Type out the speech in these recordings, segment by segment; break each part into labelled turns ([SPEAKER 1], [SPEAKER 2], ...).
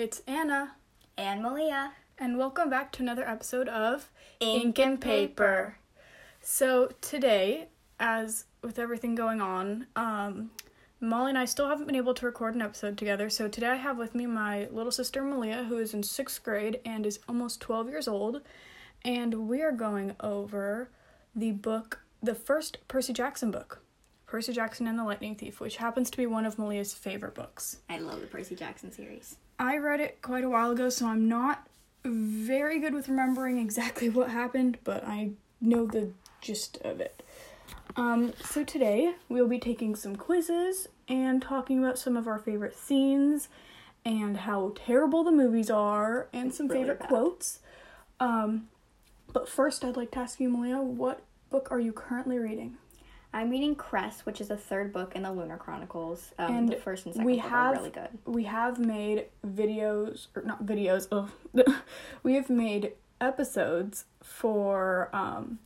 [SPEAKER 1] It's Anna,
[SPEAKER 2] and Malia.
[SPEAKER 1] and welcome back to another episode of
[SPEAKER 2] Ink and Paper.
[SPEAKER 1] So today, as with everything going on, um, Molly and I still haven't been able to record an episode together. So today I have with me my little sister Malia, who is in sixth grade and is almost twelve years old, and we are going over the book, the first Percy Jackson book, Percy Jackson and the Lightning Thief, which happens to be one of Malia's favorite books.
[SPEAKER 2] I love the Percy Jackson series.
[SPEAKER 1] I read it quite a while ago, so I'm not very good with remembering exactly what happened, but I know the gist of it. Um, so today we'll be taking some quizzes and talking about some of our favorite scenes and how terrible the movies are and some
[SPEAKER 2] Really
[SPEAKER 1] favorite
[SPEAKER 2] bad.
[SPEAKER 1] quotes. Um, but first, I'd like to ask you, Malia, what book are you currently reading?
[SPEAKER 2] I'm reading Cress, which is the third book in the Lunar Chronicles. Um,
[SPEAKER 1] And
[SPEAKER 2] the first and second
[SPEAKER 1] we
[SPEAKER 2] book
[SPEAKER 1] have
[SPEAKER 2] are really good.
[SPEAKER 1] we have made videos or not videos oh we have made episodes for um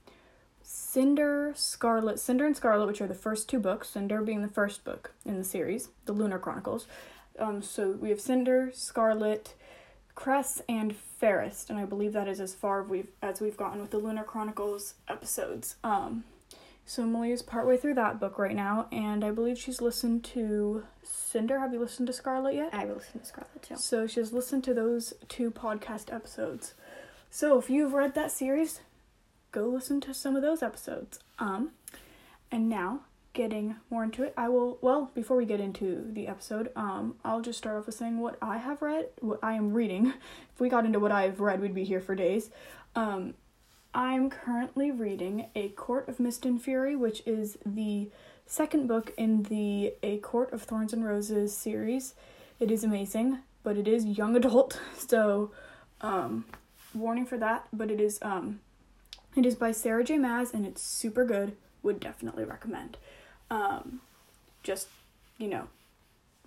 [SPEAKER 1] cinder scarlet cinder and scarlet which are the first two books cinder being the first book in the series the lunar chronicles um so we have cinder scarlet cress and fairest and i believe that is as far we've as we've gotten with the lunar chronicles episodes um so Malia's partway through that book right now, and I believe she's listened to Cinder. Have you listened to Scarlet yet?
[SPEAKER 2] I've listened to Scarlet too.
[SPEAKER 1] So she's listened to those two podcast episodes. So if you've read that series, go listen to some of those episodes. Um, and now getting more into it, I will. Well, before we get into the episode, um, I'll just start off with saying what I have read, what I am reading. If we got into what I've read, we'd be here for days. Um, I'm currently reading A Court of Mist and Fury, which is the second book in the A Court of Thorns and Roses series. It is amazing, but it is young adult, so um warning for that, but it is um it is by Sarah J. Maas and it's super good. Would definitely recommend. Um just, you know,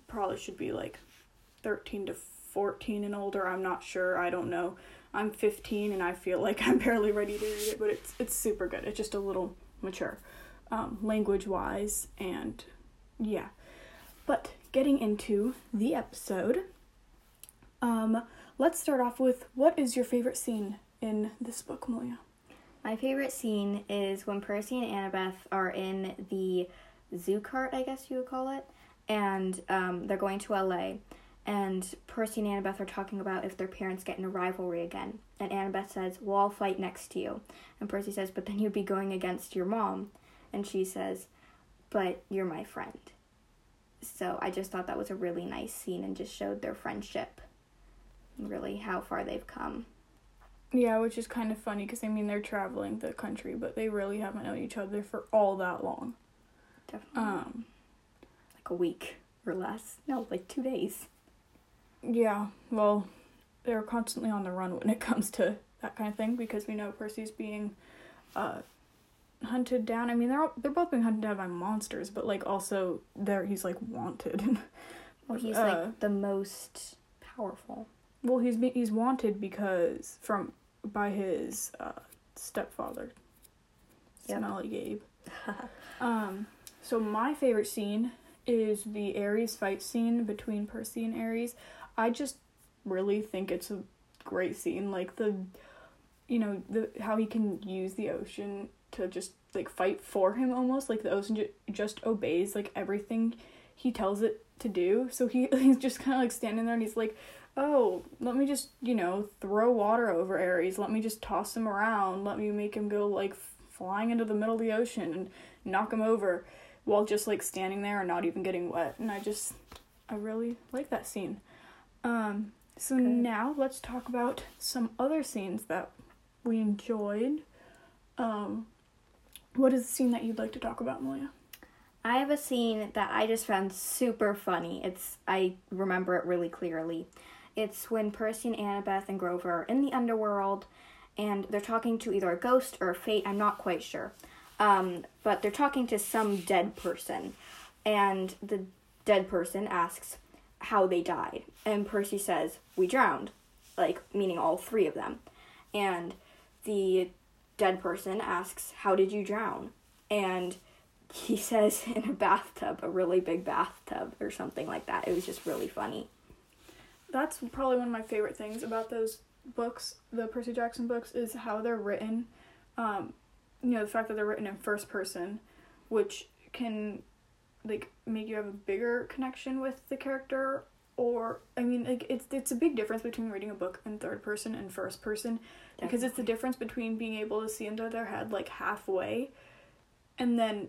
[SPEAKER 1] probably should be like 13 to 14 and older. I'm not sure. I don't know. I'm 15 and I feel like I'm barely ready to read it, but it's it's super good. It's just a little mature, um, language wise, and yeah. But getting into the episode, um, let's start off with what is your favorite scene in this book, Malia?
[SPEAKER 2] My favorite scene is when Percy and Annabeth are in the zoo cart, I guess you would call it, and um, they're going to LA. And Percy and Annabeth are talking about if their parents get in a rivalry again. And Annabeth says, Well, I'll fight next to you. And Percy says, But then you'd be going against your mom. And she says, But you're my friend. So I just thought that was a really nice scene and just showed their friendship. Really, how far they've come.
[SPEAKER 1] Yeah, which is kind of funny because I mean they're traveling the country, but they really haven't known each other for all that long.
[SPEAKER 2] Definitely.
[SPEAKER 1] Um,
[SPEAKER 2] like a week or less. No, like two days.
[SPEAKER 1] Yeah, well, they're constantly on the run when it comes to that kind of thing because we know Percy's being uh hunted down. I mean, they're all, they're both being hunted down by monsters, but like also there he's like wanted.
[SPEAKER 2] Well, he's
[SPEAKER 1] Uh,
[SPEAKER 2] like the most powerful.
[SPEAKER 1] well, he's be- he's wanted because from by his uh stepfather,
[SPEAKER 2] Yep.
[SPEAKER 1] Smelly Gabe. Um, so my favorite scene is the Ares fight scene between Percy and Ares. I just really think it's a great scene. Like the, you know, the how he can use the ocean to just like fight for him almost. Like the ocean ju- just obeys like everything he tells it to do. So he he's just kind of like standing there and he's like, oh, let me just you know throw water over Ares. Let me just toss him around. Let me make him go like flying into the middle of the ocean and knock him over while just like standing there and not even getting wet and i just i really like that scene um so
[SPEAKER 2] Good.
[SPEAKER 1] now let's talk about some other scenes that we enjoyed um what is the scene that you'd like to talk about malia
[SPEAKER 2] I have a scene that I just found super funny. It's I remember it really clearly. It's when Percy and Annabeth and Grover are in the underworld and they're talking to either a ghost or a fate, I'm not quite sure. Um, but they're talking to some dead person and the dead person asks how they died. And Percy says, "We drowned." Like meaning all three of them. And the dead person asks, "How did you drown?" And he says in a bathtub, a really big bathtub or something like that. It was just really funny.
[SPEAKER 1] that's probably one of my favorite things about those books, the Percy Jackson books, is how they're written. Um, you know, the fact that they're written in first person, which can like make you have a bigger connection with the character or I mean like it's it's a big difference between reading a book in third person and first person because it's the difference between being able to see into their head like halfway and then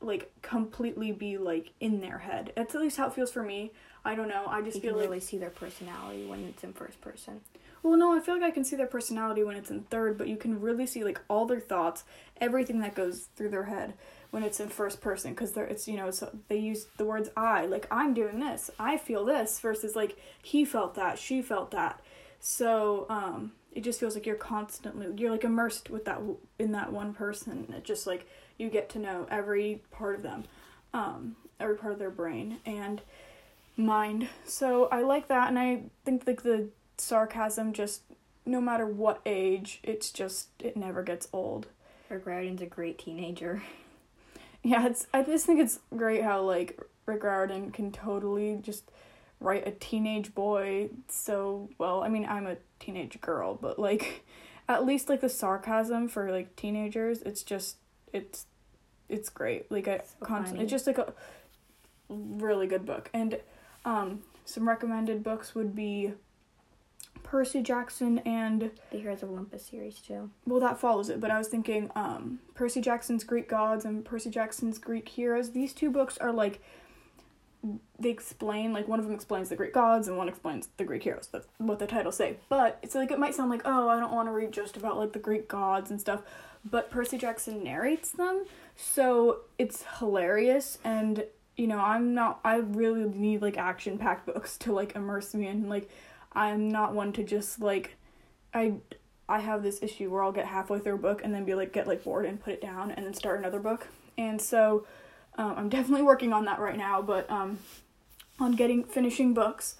[SPEAKER 1] like completely be like in their head. That's at least how it feels for me. I don't know. I just
[SPEAKER 2] You
[SPEAKER 1] feel
[SPEAKER 2] can
[SPEAKER 1] like
[SPEAKER 2] really see their personality when it's in first person.
[SPEAKER 1] well, no, I feel like I can see their personality when it's in third, but you can really see like all their thoughts, everything that goes through their head when it's in first person because they're it's you know so they use the words I like I'm doing this, I feel this versus like he felt that, she felt that. So um, it just feels like you're constantly you're like immersed with that in that one person. It just like you get to know every part of them, um, every part of their brain and mind. So I like that, and I think like the sarcasm just no matter what age, it's just it never gets old.
[SPEAKER 2] Rick Riordan's a great teenager.
[SPEAKER 1] Yeah, it's I just think it's great how like Rick Riordan can totally just write a teenage boy so well. I mean, I'm a teenage girl, but like at least like the sarcasm for like teenagers, it's just it's it's great. Like I
[SPEAKER 2] So
[SPEAKER 1] constantly it's just like a really good book. And um some recommended books would be Percy Jackson and
[SPEAKER 2] The Heroes of Olympus series too.
[SPEAKER 1] well that follows it but i was thinking um percy jackson's greek gods and percy jackson's greek heroes these two books are like they explain like one of them explains the greek gods and one explains the greek heroes that's what the titles say but it's like it might sound like oh i don't want to read just about like the greek gods and stuff but percy jackson narrates them so it's hilarious and you know i'm not i really need like action packed books to like immerse me in like i'm not one to just like i I have this issue where I'll get halfway through a book and then be like get like bored and put it down and then start another book. And so um, I'm definitely working on that right now, but um, on getting finishing books,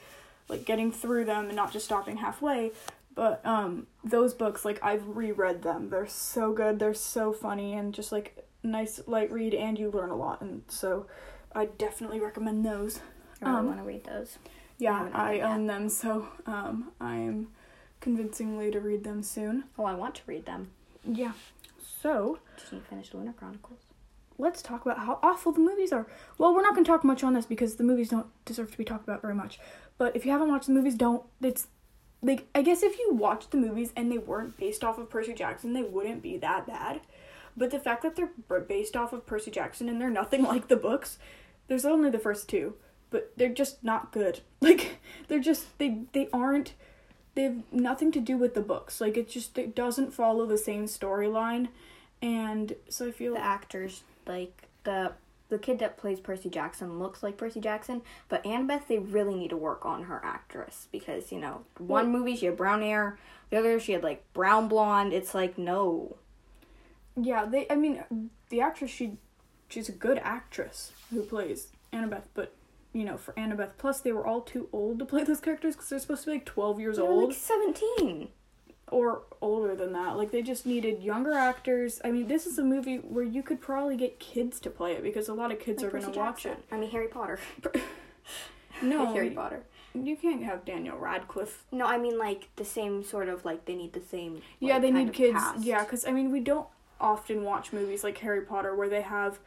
[SPEAKER 1] like getting through them and not just stopping halfway. But um, those books, like I've reread them. They're so good. They're so funny and just like nice light read, and you learn a lot. And so I definitely recommend those.
[SPEAKER 2] I really
[SPEAKER 1] Um,
[SPEAKER 2] want to read those.
[SPEAKER 1] Yeah, I
[SPEAKER 2] yet.
[SPEAKER 1] own them, so um, I am convincingly to read them soon.
[SPEAKER 2] Oh, I want to read them.
[SPEAKER 1] Yeah. So
[SPEAKER 2] Just need to finish Lunar Chronicles.
[SPEAKER 1] let's talk about how awful the movies are. Well, we're not going to talk much on this because the movies don't deserve to be talked about very much. But if you haven't watched the movies, don't. It's like I guess if you watched the movies and they weren't based off of Percy Jackson, they wouldn't be that bad. But the fact that they're based off of Percy Jackson and they're nothing like the books, there's only the first two, but they're just not good. Like they're just they they aren't they have nothing to do with the books. Like it just it doesn't follow the same storyline. And so I feel
[SPEAKER 2] The actors, like the the kid that plays Percy Jackson, looks like Percy Jackson, but Annabeth, they really need to work on her actress because you know, one movie she had brown hair, the other she had like brown blonde. It's like no,
[SPEAKER 1] Yeah, they. I mean, the actress she, she's a good actress who plays Annabeth, but you know, for Annabeth, plus they were all too old to play those characters because they're supposed to be like twelve years
[SPEAKER 2] they're
[SPEAKER 1] old
[SPEAKER 2] like seventeen.
[SPEAKER 1] or older than that. Like they just needed younger actors. I mean, this is a movie where you could probably get kids to play it because a lot of kids
[SPEAKER 2] Like
[SPEAKER 1] are gonna watch
[SPEAKER 2] it. I mean Harry Potter.
[SPEAKER 1] No,
[SPEAKER 2] Like Harry Potter.
[SPEAKER 1] you can't have Daniel Radcliffe.
[SPEAKER 2] No, I mean like the same sort of like they need the same.
[SPEAKER 1] Yeah, they need kids.
[SPEAKER 2] cast.
[SPEAKER 1] Yeah, because I mean, we don't often watch movies like Harry Potter where they have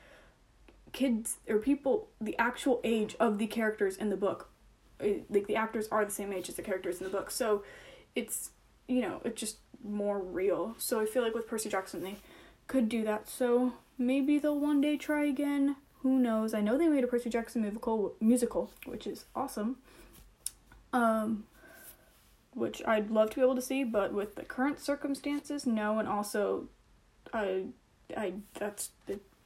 [SPEAKER 1] kids or people the actual age of the characters in the book. Uh, Like the actors are the same age as the characters in the book, so it's you know it's just more real. So I feel like with Percy Jackson they could do that. So maybe they'll one day try again. Who knows? I know they made a Percy Jackson musical musical, which is awesome. Um which I'd love to be able to see, but with the current circumstances, no, and also, I, I that's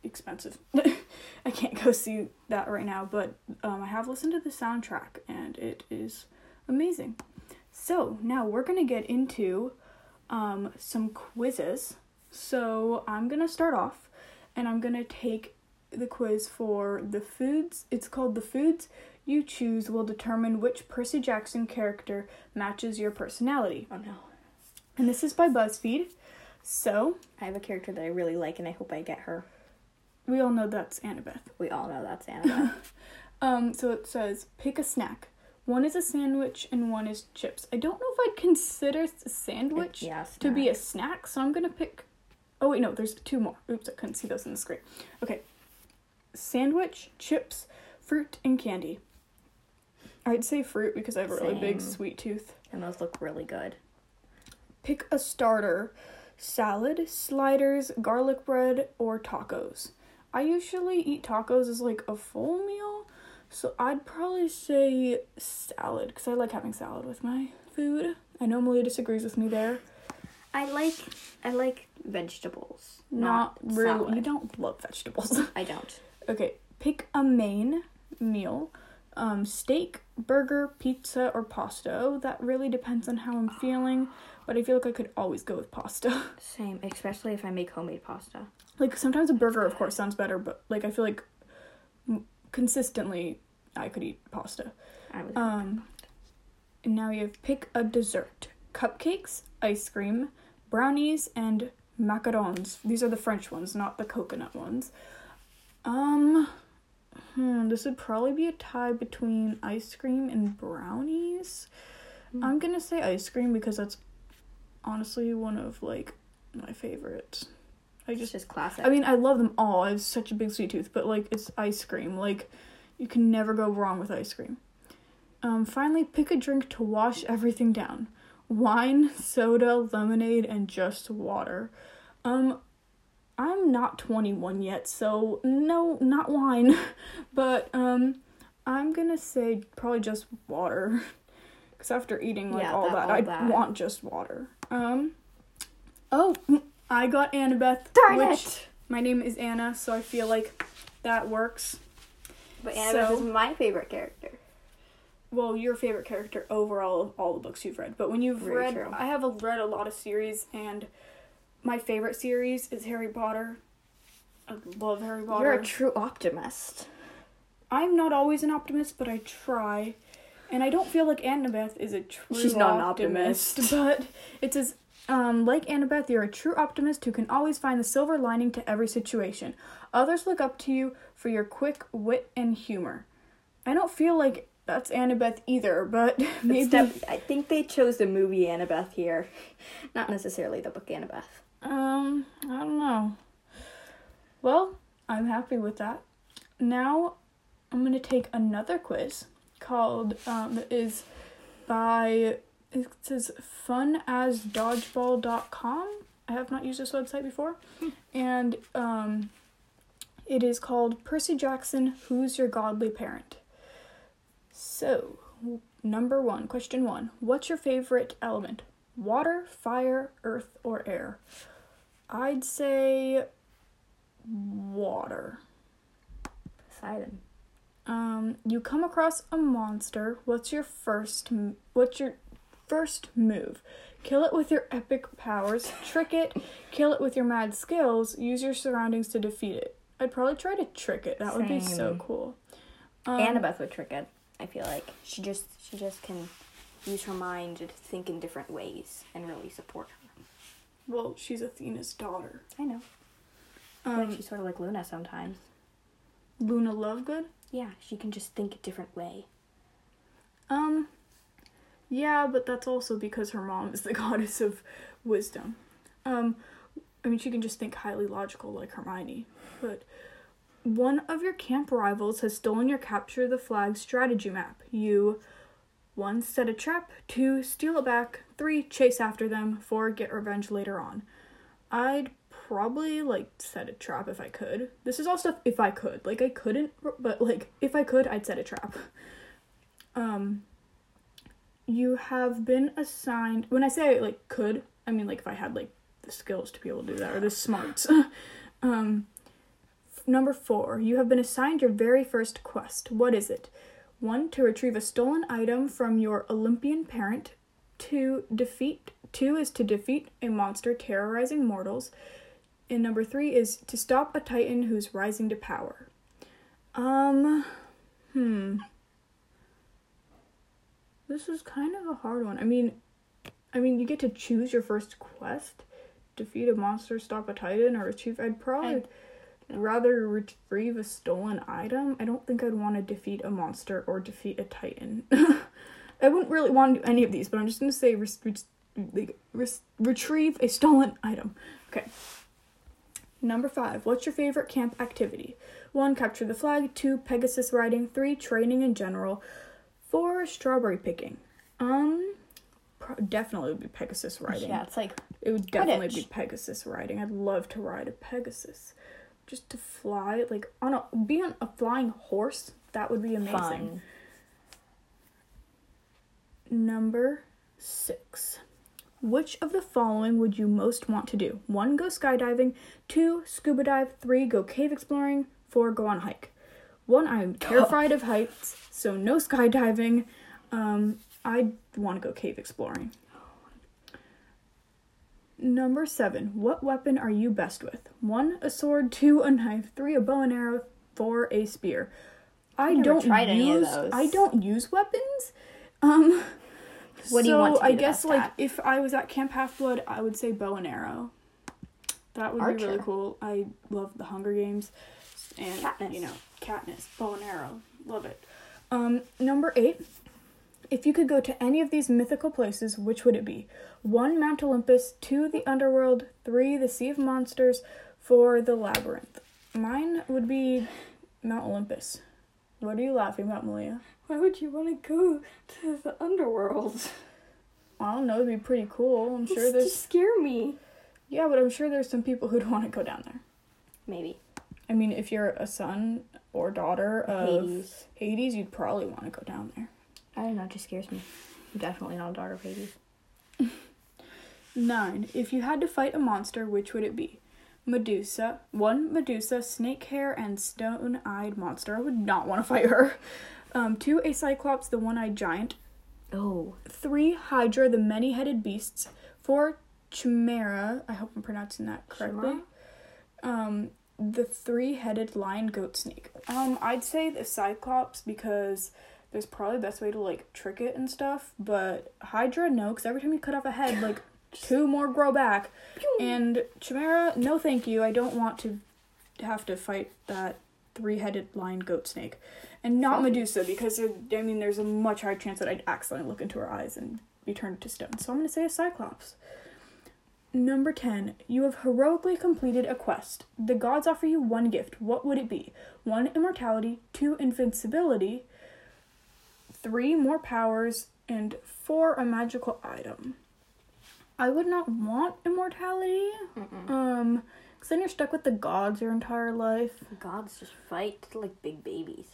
[SPEAKER 1] expensive. I can't go see that right now, but um, I have listened to the soundtrack, and it is amazing. So now we're gonna get into um, some quizzes. So I'm gonna start off, and I'm gonna take the quiz for the foods. It's called the foods you choose will determine which Percy Jackson character matches your personality.
[SPEAKER 2] Oh no.
[SPEAKER 1] And this is by BuzzFeed. So,
[SPEAKER 2] I have a character that I really like, and I hope I get her.
[SPEAKER 1] we all know that's Annabeth.
[SPEAKER 2] We all know that's Annabeth.
[SPEAKER 1] Um, so it says pick a snack. One is a sandwich and one is chips. I don't know if I'd consider a sandwich
[SPEAKER 2] yeah,
[SPEAKER 1] to be a snack, so I'm gonna pick. Oh wait, no, there's two more. Oops, I couldn't see those in the screen. Okay, sandwich, chips, fruit, and candy. I'd say fruit because I have a really big sweet tooth.
[SPEAKER 2] and those look really good.
[SPEAKER 1] Pick a starter: salad, sliders, garlic bread, or tacos. I usually eat tacos as like a full meal, so I'd probably say salad because I like having salad with my food. I know Malia disagrees with me there.
[SPEAKER 2] I like I like vegetables.
[SPEAKER 1] Not, really.
[SPEAKER 2] salad.
[SPEAKER 1] You don't love vegetables.
[SPEAKER 2] I don't.
[SPEAKER 1] okay, pick a main meal. Um, steak, burger, pizza, or pasta. That really depends on how I'm feeling, but I feel like I could always go with pasta.
[SPEAKER 2] Same, especially if I make homemade pasta.
[SPEAKER 1] like sometimes a burger, of course, sounds better, but like I feel like m- consistently I could eat pasta.
[SPEAKER 2] I was
[SPEAKER 1] Um, and now we have pick a dessert: cupcakes, ice cream, brownies, and macarons. These are the French ones, not the coconut ones. Um, hmm, this would probably be a tie between ice cream and brownies. I'm gonna say ice cream because that's honestly one of like my favorites. I
[SPEAKER 2] it's
[SPEAKER 1] just
[SPEAKER 2] just classic.
[SPEAKER 1] I mean, I love them all. I have such a big sweet tooth, but like it's ice cream. Like you can never go wrong with ice cream. Um, finally, pick a drink to wash everything down: wine, soda, lemonade, and just water. Um, I'm not 21 yet, so no, not wine. but um, I'm gonna say probably just water. Cause after eating like
[SPEAKER 2] Yeah,
[SPEAKER 1] all
[SPEAKER 2] that-
[SPEAKER 1] that,
[SPEAKER 2] all
[SPEAKER 1] I
[SPEAKER 2] that.
[SPEAKER 1] want just water. Um. Oh, I got Annabeth.
[SPEAKER 2] Darn
[SPEAKER 1] which
[SPEAKER 2] it!
[SPEAKER 1] My name is Anna, so I feel like that works.
[SPEAKER 2] But Annabeth
[SPEAKER 1] so-
[SPEAKER 2] is my favorite character.
[SPEAKER 1] Well, your favorite character overall of all the books you've read, but when you've
[SPEAKER 2] Very
[SPEAKER 1] read,
[SPEAKER 2] true.
[SPEAKER 1] I have a, read a lot of series, and my favorite series is Harry Potter. I love Harry Potter.
[SPEAKER 2] You're a true optimist.
[SPEAKER 1] I'm not always an optimist, but I try. And I don't feel like Annabeth is a true
[SPEAKER 2] She's not an
[SPEAKER 1] optimist,
[SPEAKER 2] optimist.
[SPEAKER 1] but it says, um, like Annabeth, you're a true optimist who can always find the silver lining to every situation. Others look up to you for your quick wit and humor. I don't feel like that's Annabeth either, but maybe.
[SPEAKER 2] Def- I think they chose the movie Annabeth here, not necessarily the book Annabeth.
[SPEAKER 1] Um, I don't know. Well, I'm happy with that. Now, I'm gonna take another quiz called um is by it says funasdodgeball.com. I have not used this website before, and um, it is called Percy Jackson. Who's your godly parent? So, number one, question one: What's your favorite element? Water, fire, earth, or air? I'd say water.
[SPEAKER 2] Poseidon.
[SPEAKER 1] Um, you come across a monster. What's your first? What's your first move? Kill it with your epic powers. Trick it. Kill it with your mad skills. Use your surroundings to defeat it. I'd probably try to trick it. That would be so cool. Um,
[SPEAKER 2] Annabeth would trick it. I feel like she just she just can use her mind to think in different ways and really support her.
[SPEAKER 1] Well, she's Athena's daughter.
[SPEAKER 2] I know. I
[SPEAKER 1] Um,
[SPEAKER 2] like she's sort of like Luna sometimes.
[SPEAKER 1] Luna Lovegood.
[SPEAKER 2] Yeah, she can just think a different way.
[SPEAKER 1] Um, yeah, but that's also because her mom is the goddess of wisdom. Um, I mean, she can just think highly logical like Hermione. But one of your camp rivals has stolen your capture the flag strategy map. You, one, set a trap. Two, steal it back. Three, chase after them. Four, get revenge later on. I'd probably like set a trap if I could. This is all stuff if I could. Like I couldn't, but like if I could, I'd set a trap. Um, you have been assigned. When I say like could, I mean like if I had like the skills to be able to do that or the smarts. um, number four, you have been assigned your very first quest. What is it? One, to retrieve a stolen item from your Olympian parent. Two, defeat. Two is to defeat a monster terrorizing mortals. And number three is to stop a titan who's rising to power. Um, hmm. This is kind of a hard one. I mean, I mean, you get to choose your first quest: defeat a monster, stop a titan, or achieve. I'd probably rather retrieve a stolen item. I don't think I'd want to defeat a monster or defeat a titan. I wouldn't really want to do any of these, but I'm just gonna say res- res- like, res- retrieve a stolen item. Okay. Number five. What's your favorite camp activity? One, capture the flag. Two, Pegasus riding. Three, training in general. Four, strawberry picking. Um, pro- definitely would be Pegasus riding.
[SPEAKER 2] Yeah, it's like
[SPEAKER 1] It would definitely be Pegasus riding. I'd love to ride a Pegasus. Just to fly, like on a be on a flying horse. That would be amazing.
[SPEAKER 2] fun.
[SPEAKER 1] Number six. Which of the following would you most want to do? One, go skydiving. Two, scuba dive. Three, go cave exploring. Four, go on a hike. One, I'm terrified of heights, so no skydiving. Um, I want to go cave exploring. Number seven. What weapon are you best with? One, a sword. Two, a knife. Three, a bow and arrow. Four, a spear. I
[SPEAKER 2] never
[SPEAKER 1] don't use.
[SPEAKER 2] any of those.
[SPEAKER 1] I don't use weapons. Um.
[SPEAKER 2] What do you
[SPEAKER 1] so
[SPEAKER 2] want to be
[SPEAKER 1] I guess like
[SPEAKER 2] at?
[SPEAKER 1] if I was at Camp Half Blood, I would say bow and arrow. That would be really cool. I love the Hunger Games, and
[SPEAKER 2] Katniss.
[SPEAKER 1] you know Katniss, bow and arrow, love it. Um, number eight. If you could go to any of these mythical places, which would it be? One, Mount Olympus. Two, the Underworld. Three, the Sea of Monsters. Four, the Labyrinth. Mine would be Mount Olympus. What are you laughing about, Malia?
[SPEAKER 2] Why would you want to go to the underworld?
[SPEAKER 1] I don't know. It'd be pretty cool. I'm sure there's
[SPEAKER 2] just scare me.
[SPEAKER 1] Yeah, but I'm sure there's some people who'd want to go down there.
[SPEAKER 2] Maybe
[SPEAKER 1] I mean, if you're a son or daughter of
[SPEAKER 2] Hades.
[SPEAKER 1] Hades, you'd probably want to go down there.
[SPEAKER 2] I don't know. It just scares me. I'm definitely not a daughter of Hades.
[SPEAKER 1] Nine. If you had to fight a monster, which would it be? Medusa. One, Medusa, snake hair, and stone eyed monster. I would not want to fight her. Um, two, a Cyclops, the one eyed giant.
[SPEAKER 2] Oh,
[SPEAKER 1] Three, Hydra, the many headed beasts. Four, Chimera. I hope I'm pronouncing that correctly. Um, the three headed lion goat snake. Um, I'd say the Cyclops because there's probably the best way to like trick it and stuff. But Hydra, no, because every time you cut off a head, like two more grow back. And Chimera, no, thank you. I don't want to have to fight that three headed lion goat snake. And not Medusa because there, I mean, there's a much higher chance that I'd accidentally look into her eyes and be turned to stone. So I'm gonna say a Cyclops. Number 10. You have heroically completed a quest. The gods offer you one gift. What would it be? 1. Immortality. 2. Invincibility. 3. More powers. And 4. A magical item. I would not want immortality. Um, because then you're stuck with the gods your entire life.
[SPEAKER 2] gods just fight like big babies.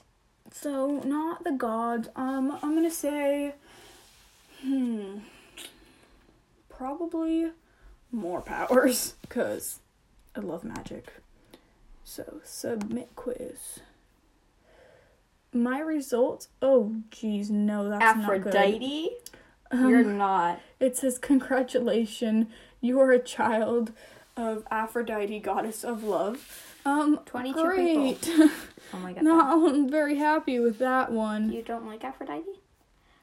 [SPEAKER 1] So, not the gods. Um, I'm gonna say. Hmm. Probably more powers, because I love magic. So, submit quiz. My results. Oh, geez, no, that's not good.
[SPEAKER 2] Aphrodite,
[SPEAKER 1] Um,
[SPEAKER 2] you're not.
[SPEAKER 1] It says, Congratulations, you are a child of Aphrodite, goddess of love. Um,
[SPEAKER 2] 22 people.
[SPEAKER 1] great.
[SPEAKER 2] Oh my god.
[SPEAKER 1] no, I'm very happy with that one.
[SPEAKER 2] You don't like Aphrodite?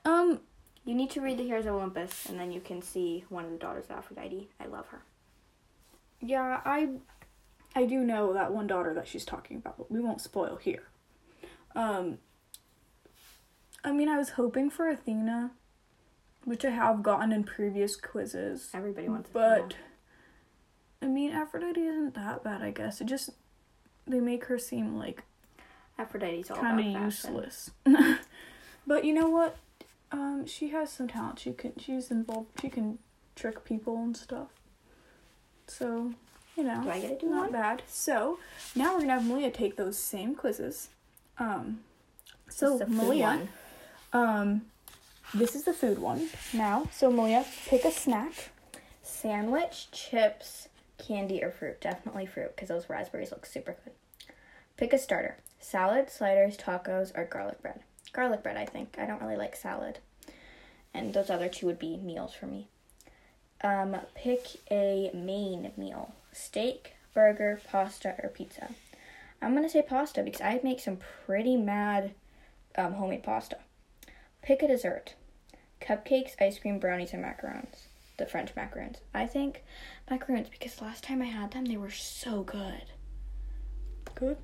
[SPEAKER 1] Um,
[SPEAKER 2] You need to read the Heroes of Olympus, and then you can see one of the daughters of Aphrodite. I love her.
[SPEAKER 1] yeah, I, I do know that one daughter that she's talking about, but we won't spoil here. Um, I mean, I was hoping for Athena, which I have gotten in previous quizzes,
[SPEAKER 2] Everybody wants.
[SPEAKER 1] To But I mean, Aphrodite isn't that bad, I guess. It just they make her seem like
[SPEAKER 2] Aphrodite's all
[SPEAKER 1] kind of useless. but you know what? Um, she has some talent. She can. She's involved. She can trick people and stuff. So, you know,
[SPEAKER 2] Do I get to do
[SPEAKER 1] not
[SPEAKER 2] one?
[SPEAKER 1] bad. So now we're gonna have Malia take those same quizzes. Um, so
[SPEAKER 2] This is the food
[SPEAKER 1] Malia, um, this is the food one now. So Malia, pick a snack.
[SPEAKER 2] Sandwich, chips, candy, or fruit. Definitely fruit, because those raspberries look super good. Pick a starter. Salad, sliders, tacos, or garlic bread. Garlic bread, I think. I don't really like salad. And those other two would be meals for me. Um, pick a main meal. Steak, burger, pasta, or pizza. I'm gonna say pasta because I make some pretty mad um, homemade pasta. Pick a dessert. Cupcakes, ice cream, brownies, and macarons. The French macarons. I think macarons because last time I had them, they were so good.
[SPEAKER 1] Good.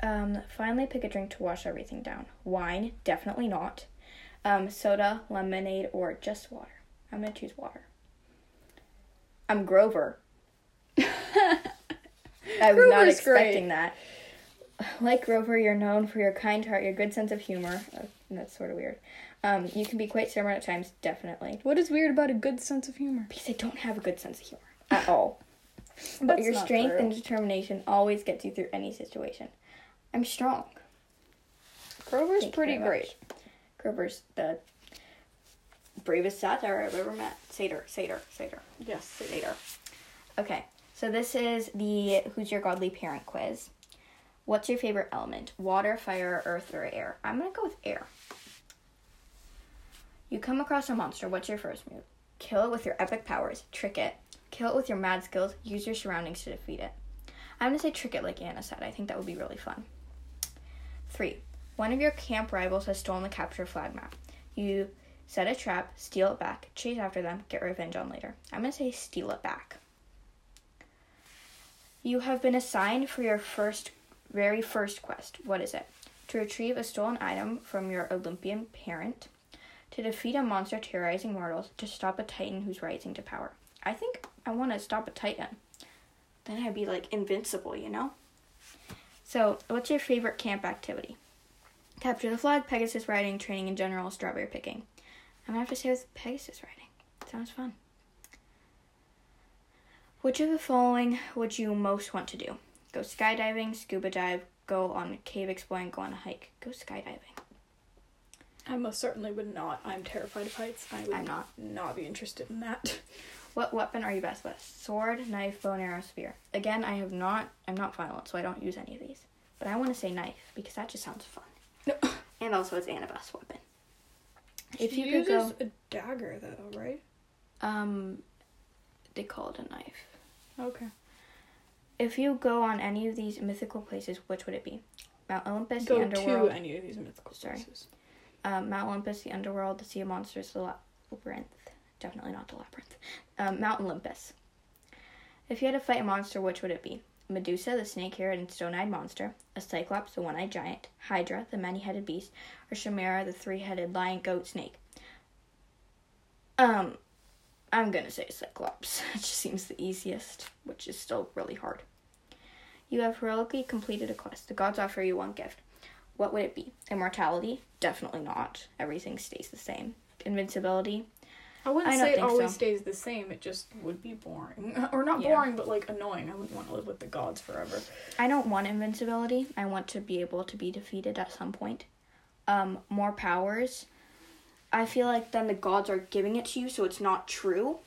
[SPEAKER 2] Um, finally, pick a drink to wash everything down. Wine, definitely not. Um, soda, lemonade, or just water. I'm gonna choose water. I'm Grover. I was not
[SPEAKER 1] Grover's
[SPEAKER 2] expecting
[SPEAKER 1] great.
[SPEAKER 2] that. Like Grover, you're known for your kind heart, your good sense of humor. Uh, that's sort of weird. Um, you can be quite stubborn at times, definitely.
[SPEAKER 1] What is weird about a good sense of humor?
[SPEAKER 2] Because I don't have a good sense of humor at all. but
[SPEAKER 1] That's
[SPEAKER 2] your strength
[SPEAKER 1] true.
[SPEAKER 2] and determination always gets you through any situation. I'm strong.
[SPEAKER 1] Grover's
[SPEAKER 2] Thank
[SPEAKER 1] pretty great.
[SPEAKER 2] Grover's the bravest satyr I've ever met. Satyr, satyr, satyr,
[SPEAKER 1] Yes.
[SPEAKER 2] satyr. Okay, so this is the Who's Your Godly Parent quiz. What's your favorite element? Water, fire, earth, or air? I'm gonna go with air. You come across a monster. What's your first move? Kill it with your epic powers. Trick it. Kill it with your mad skills. Use your surroundings to defeat it. I'm gonna say trick it like Anna said. I think that would be really fun. Three. One of your camp rivals has stolen the capture flag map. You set a trap, steal it back, chase after them, get revenge on later. I'm gonna say steal it back. You have been assigned for your first, very first quest. What is it? To retrieve a stolen item from your Olympian parent, to defeat a monster terrorizing mortals, to stop a titan who's rising to power. I think I want to stop a titan. Then I'd be like invincible, you know? So, what's your favorite camp activity? Capture the flag, Pegasus riding, training in general, strawberry picking. I'm gonna have to say with Pegasus riding. Sounds fun. Which of the following would you most want to do? Go skydiving, scuba dive, go on cave exploring, go on a hike. Go skydiving.
[SPEAKER 1] I most certainly would not. I'm terrified of heights. I would
[SPEAKER 2] I'm not.
[SPEAKER 1] not be interested in that.
[SPEAKER 2] What weapon are you best with? Sword, knife, bow and arrow, spear. Again, I have not. I'm not violent, so I don't use any of these. But I want to say knife because that just sounds fun. and also, it's Annabeth's weapon. If
[SPEAKER 1] She
[SPEAKER 2] you could go,
[SPEAKER 1] uses a dagger though, right?
[SPEAKER 2] um, they call it a knife.
[SPEAKER 1] Okay.
[SPEAKER 2] If you go on any of these mythical places, which would it be? Mount Olympus,
[SPEAKER 1] Go
[SPEAKER 2] the underworld.
[SPEAKER 1] to any of these mythical
[SPEAKER 2] Sorry.
[SPEAKER 1] places.
[SPEAKER 2] Um, Mount Olympus, the underworld, the Sea of Monsters, the labyrinth. Definitely not the labyrinth. Um, Mount Olympus. If you had to fight a monster, which would it be? Medusa, the snake-haired and stone-eyed monster, a Cyclops, the one-eyed giant, Hydra, the many-headed beast, or Chimera, the three-headed lion, goat, snake. Um, I'm gonna say Cyclops. It just seems the easiest, which is still really hard. You have heroically completed a quest. The gods offer you one gift. What would it be? Immortality? Definitely not. Everything stays the same. Invincibility?
[SPEAKER 1] I wouldn't
[SPEAKER 2] I
[SPEAKER 1] say it always
[SPEAKER 2] so.
[SPEAKER 1] stays the same. It just would be boring, or not
[SPEAKER 2] Yeah.
[SPEAKER 1] boring, but like annoying. I wouldn't want to live with the gods forever.
[SPEAKER 2] I don't want invincibility. I want to be able to be defeated at some point. Um, more powers. I feel like then the gods are giving it to you, so it's not true.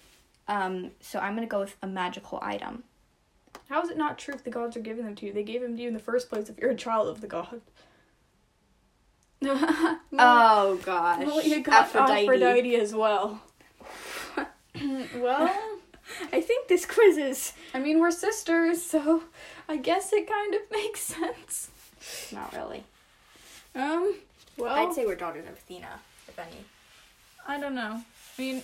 [SPEAKER 2] Um, so I'm gonna go with a magical item.
[SPEAKER 1] How is it not true if the gods are giving them to you? They gave them to you in the first place. If you're a child of the god. oh,
[SPEAKER 2] Oh gosh,
[SPEAKER 1] well, you got Aphrodite. as well. well,
[SPEAKER 2] I think this quiz is
[SPEAKER 1] I mean we're sisters, so I guess it kind of makes sense.
[SPEAKER 2] not really.
[SPEAKER 1] Um, well,
[SPEAKER 2] I'd say we're daughters of Athena, if any.
[SPEAKER 1] I don't know. I mean,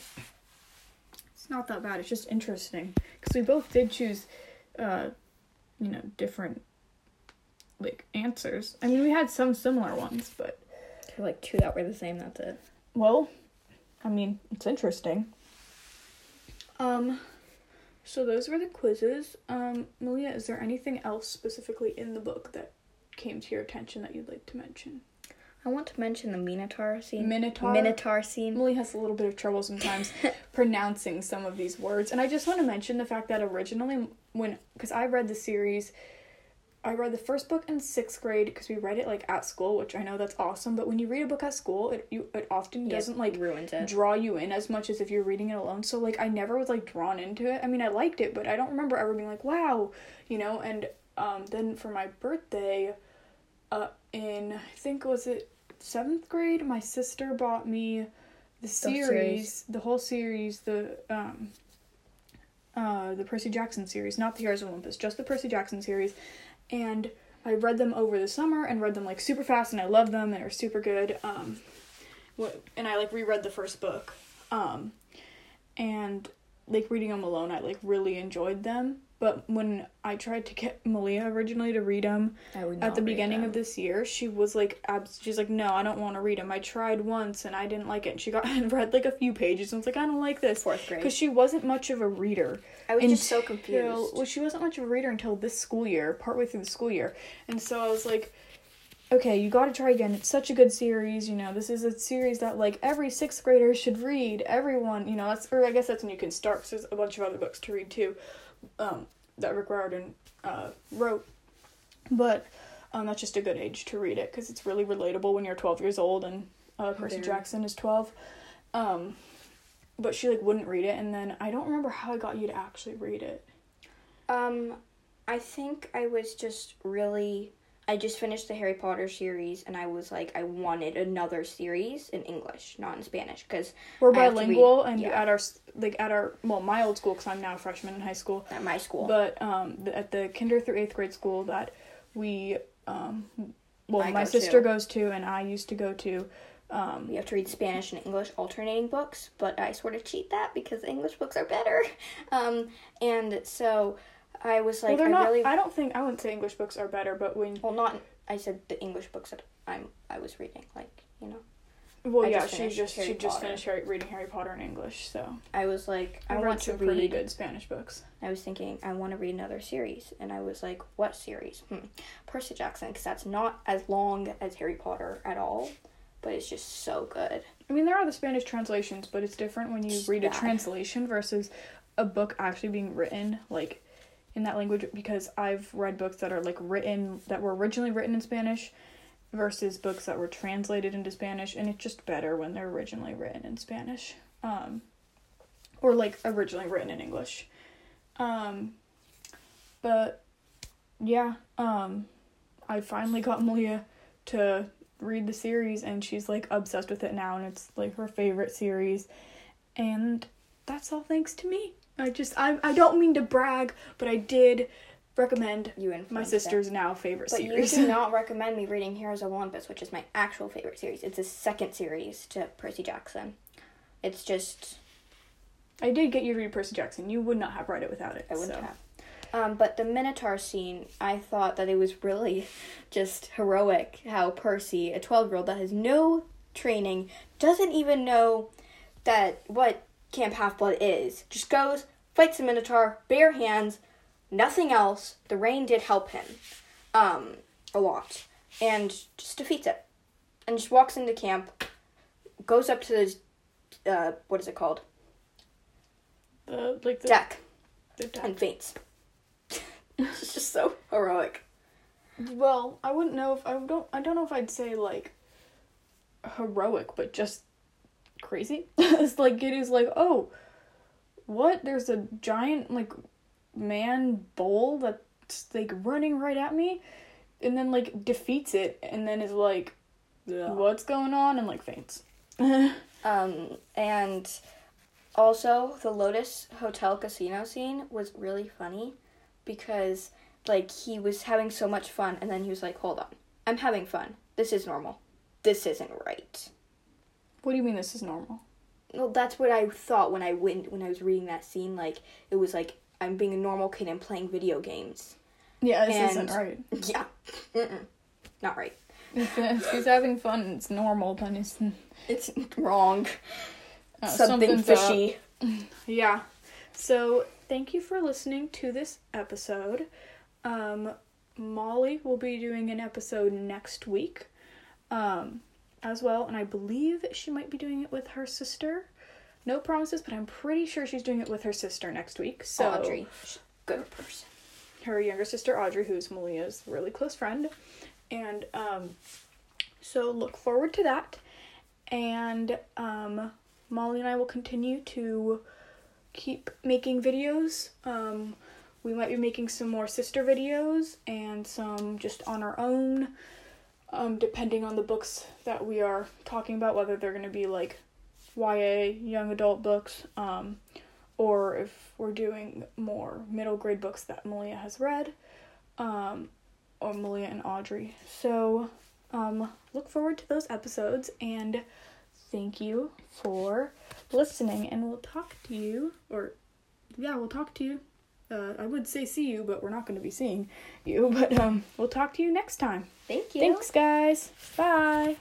[SPEAKER 1] it's not that bad. It's just interesting because we both did choose, uh, you know, different like answers. I mean, we had some similar ones, but
[SPEAKER 2] I like two that were the same. That's it.
[SPEAKER 1] well, I mean, it's interesting. Um, so those were the quizzes. Um, Malia, is there anything else specifically in the book that came to your attention that you'd like to mention?
[SPEAKER 2] I want to mention the Minotaur scene.
[SPEAKER 1] Minotaur?
[SPEAKER 2] Minotaur scene.
[SPEAKER 1] Emily has a little bit of trouble sometimes pronouncing some of these words. And I just want to mention the fact that originally, when, because I read the series, I read the first book in sixth grade because we read it like at school, which I know that's awesome. But when you read a book at school, it you it often doesn't like
[SPEAKER 2] ruins it.
[SPEAKER 1] draw you in as much as if you're reading it alone. So like I never was like drawn into it. I mean I liked it, but I don't remember ever being like wow, you know. And um, then for my birthday, uh, in I think was it seventh grade, my sister bought me the series,
[SPEAKER 2] series.
[SPEAKER 1] the whole series, the um, uh, the Percy Jackson series, not the Heroes of Olympus, just the Percy Jackson series, and I read them over the summer and read them like super fast, and I love them. They were super good. Um, and I like reread the first book, um, and like reading them alone, I like really enjoyed them. But when I tried to get Malia originally to read them at the beginning
[SPEAKER 2] them.
[SPEAKER 1] of this year, she was like, abs- she's like, no, I don't want to read them. I tried once and I didn't like it. And she got and read like a few pages and was like, I don't like this.
[SPEAKER 2] Fourth grade.
[SPEAKER 1] Because she wasn't much of a reader.
[SPEAKER 2] I was just so confused.
[SPEAKER 1] Well, she wasn't much of a reader until this school year, partway through the school year. And so I was like, okay, you got to try again. It's such a good series. You know, this is a series that like every sixth grader should read. Everyone, you know, that's or I guess that's when you can start. 'cause there's a bunch of other books to read too, um, that Rick Riordan uh, wrote. But um, that's just a good age to read it because it's really relatable when you're 12 years old and uh, Percy. Jackson is 12. Um, but she like wouldn't read it, and then I don't remember how I got you to actually read it.
[SPEAKER 2] Um, I think I was just really. I just finished the Harry Potter series, and I was like, I wanted another series in English, not in Spanish, because
[SPEAKER 1] We're
[SPEAKER 2] I have to
[SPEAKER 1] bilingual,
[SPEAKER 2] read-
[SPEAKER 1] and
[SPEAKER 2] yeah.
[SPEAKER 1] at our like at our well, my old school because I'm now a freshman in high school.
[SPEAKER 2] at my school.
[SPEAKER 1] But um, the, at the kinder through eighth grade school that we um, well,
[SPEAKER 2] I
[SPEAKER 1] my
[SPEAKER 2] go
[SPEAKER 1] sister
[SPEAKER 2] to.
[SPEAKER 1] goes to, and I used to go to. Um,
[SPEAKER 2] we have to read Spanish and English alternating books, but I sort of cheat that because English books are better. Um, and so I was
[SPEAKER 1] well,
[SPEAKER 2] like,
[SPEAKER 1] they're
[SPEAKER 2] I
[SPEAKER 1] not.
[SPEAKER 2] really
[SPEAKER 1] I don't think I wouldn't say English books are better, but when
[SPEAKER 2] well, not I said the English books that I'm I was reading, like you know,
[SPEAKER 1] well,
[SPEAKER 2] I
[SPEAKER 1] yeah,
[SPEAKER 2] just
[SPEAKER 1] she just
[SPEAKER 2] Harry
[SPEAKER 1] she just finished Harry, reading Harry Potter in English, so
[SPEAKER 2] I was like, I,
[SPEAKER 1] I,
[SPEAKER 2] want to
[SPEAKER 1] some pretty good Spanish books.
[SPEAKER 2] I was thinking I want to read another series, and I was like, what series? Hmm. Percy Jackson, because that's not as long as Harry Potter at all, but it's just so good.
[SPEAKER 1] I mean, there are the Spanish translations, but it's different when you
[SPEAKER 2] It's
[SPEAKER 1] read a translation versus a book actually being written like in that language. Because I've read books that are like written that were originally written in Spanish versus books that were translated into Spanish, and it's just better when they're originally written in Spanish, um, or like originally written in English. Um, but yeah, um, I finally got Malia to read the series and she's like obsessed with it now and it's like her favorite series and that's all thanks to me i just i, I don't mean to brag but i did recommend
[SPEAKER 2] You and
[SPEAKER 1] my sister's now favorite
[SPEAKER 2] But
[SPEAKER 1] series
[SPEAKER 2] you do not recommend me reading Heroes of Olympus, which is my actual favorite series. It's a second series to Percy Jackson. It's just
[SPEAKER 1] i did get you to read percy jackson you would not have read it without it
[SPEAKER 2] I wouldn't
[SPEAKER 1] so.
[SPEAKER 2] have. Um, but the Minotaur scene, I thought that it was really just heroic how Percy, a 12 year old that has no training, doesn't even know that what Camp Half Blood is, just goes, fights the Minotaur, bare hands, nothing else. The rain did help him um, a lot, and just defeats it. And just walks into camp, goes up to the, uh, what is it called?
[SPEAKER 1] the like the,
[SPEAKER 2] Deck,
[SPEAKER 1] the deck.
[SPEAKER 2] and faints. it's just so heroic.
[SPEAKER 1] well i wouldn't know if i don't i don't know if i'd say like heroic but just crazy it's like it is like oh what there's a giant like man bull that's like running right at me and then like defeats it and then is like what's going on and like faints
[SPEAKER 2] Um, and also the Lotus Hotel casino scene was really funny because like he was having so much fun and then he was like, "Hold on. I'm having fun. This is normal. This isn't right."
[SPEAKER 1] What do you mean this is normal
[SPEAKER 2] Well, that's what I thought when I went when I was reading that scene like it was like I'm being a normal kid and playing video games.
[SPEAKER 1] yeah this
[SPEAKER 2] And-
[SPEAKER 1] isn't right
[SPEAKER 2] Yeah. Mm-mm. Not right.
[SPEAKER 1] if, if he's having fun it's normal then it's
[SPEAKER 2] It's wrong.
[SPEAKER 1] uh,
[SPEAKER 2] Something
[SPEAKER 1] something's up.
[SPEAKER 2] fishy.
[SPEAKER 1] Yeah. So thank you for listening to this episode. Um, Molly will be doing an episode next week, um, as well, and I believe she might be doing it with her sister. No promises, but I'm pretty sure she's doing it with her sister next week. So
[SPEAKER 2] Audrey, good person.
[SPEAKER 1] her younger sister Audrey, who's Malia's really close friend, and um, so look forward to that. And um, Molly and I will continue to keep making videos. Um, we might be making some more sister videos and some just on our own, um, depending on the books that we are talking about, whether they're going to be like YA young adult books, um, or if we're doing more middle grade books that Malia has read, um, or Malia and Audrey. So, um, look forward to those episodes and thank you for listening. And we'll talk to you, or yeah, we'll talk to you uh, I would say see you, but we're not going to be seeing you. But um, we'll talk to you next time.
[SPEAKER 2] Thank you.
[SPEAKER 1] Thanks, guys. Bye.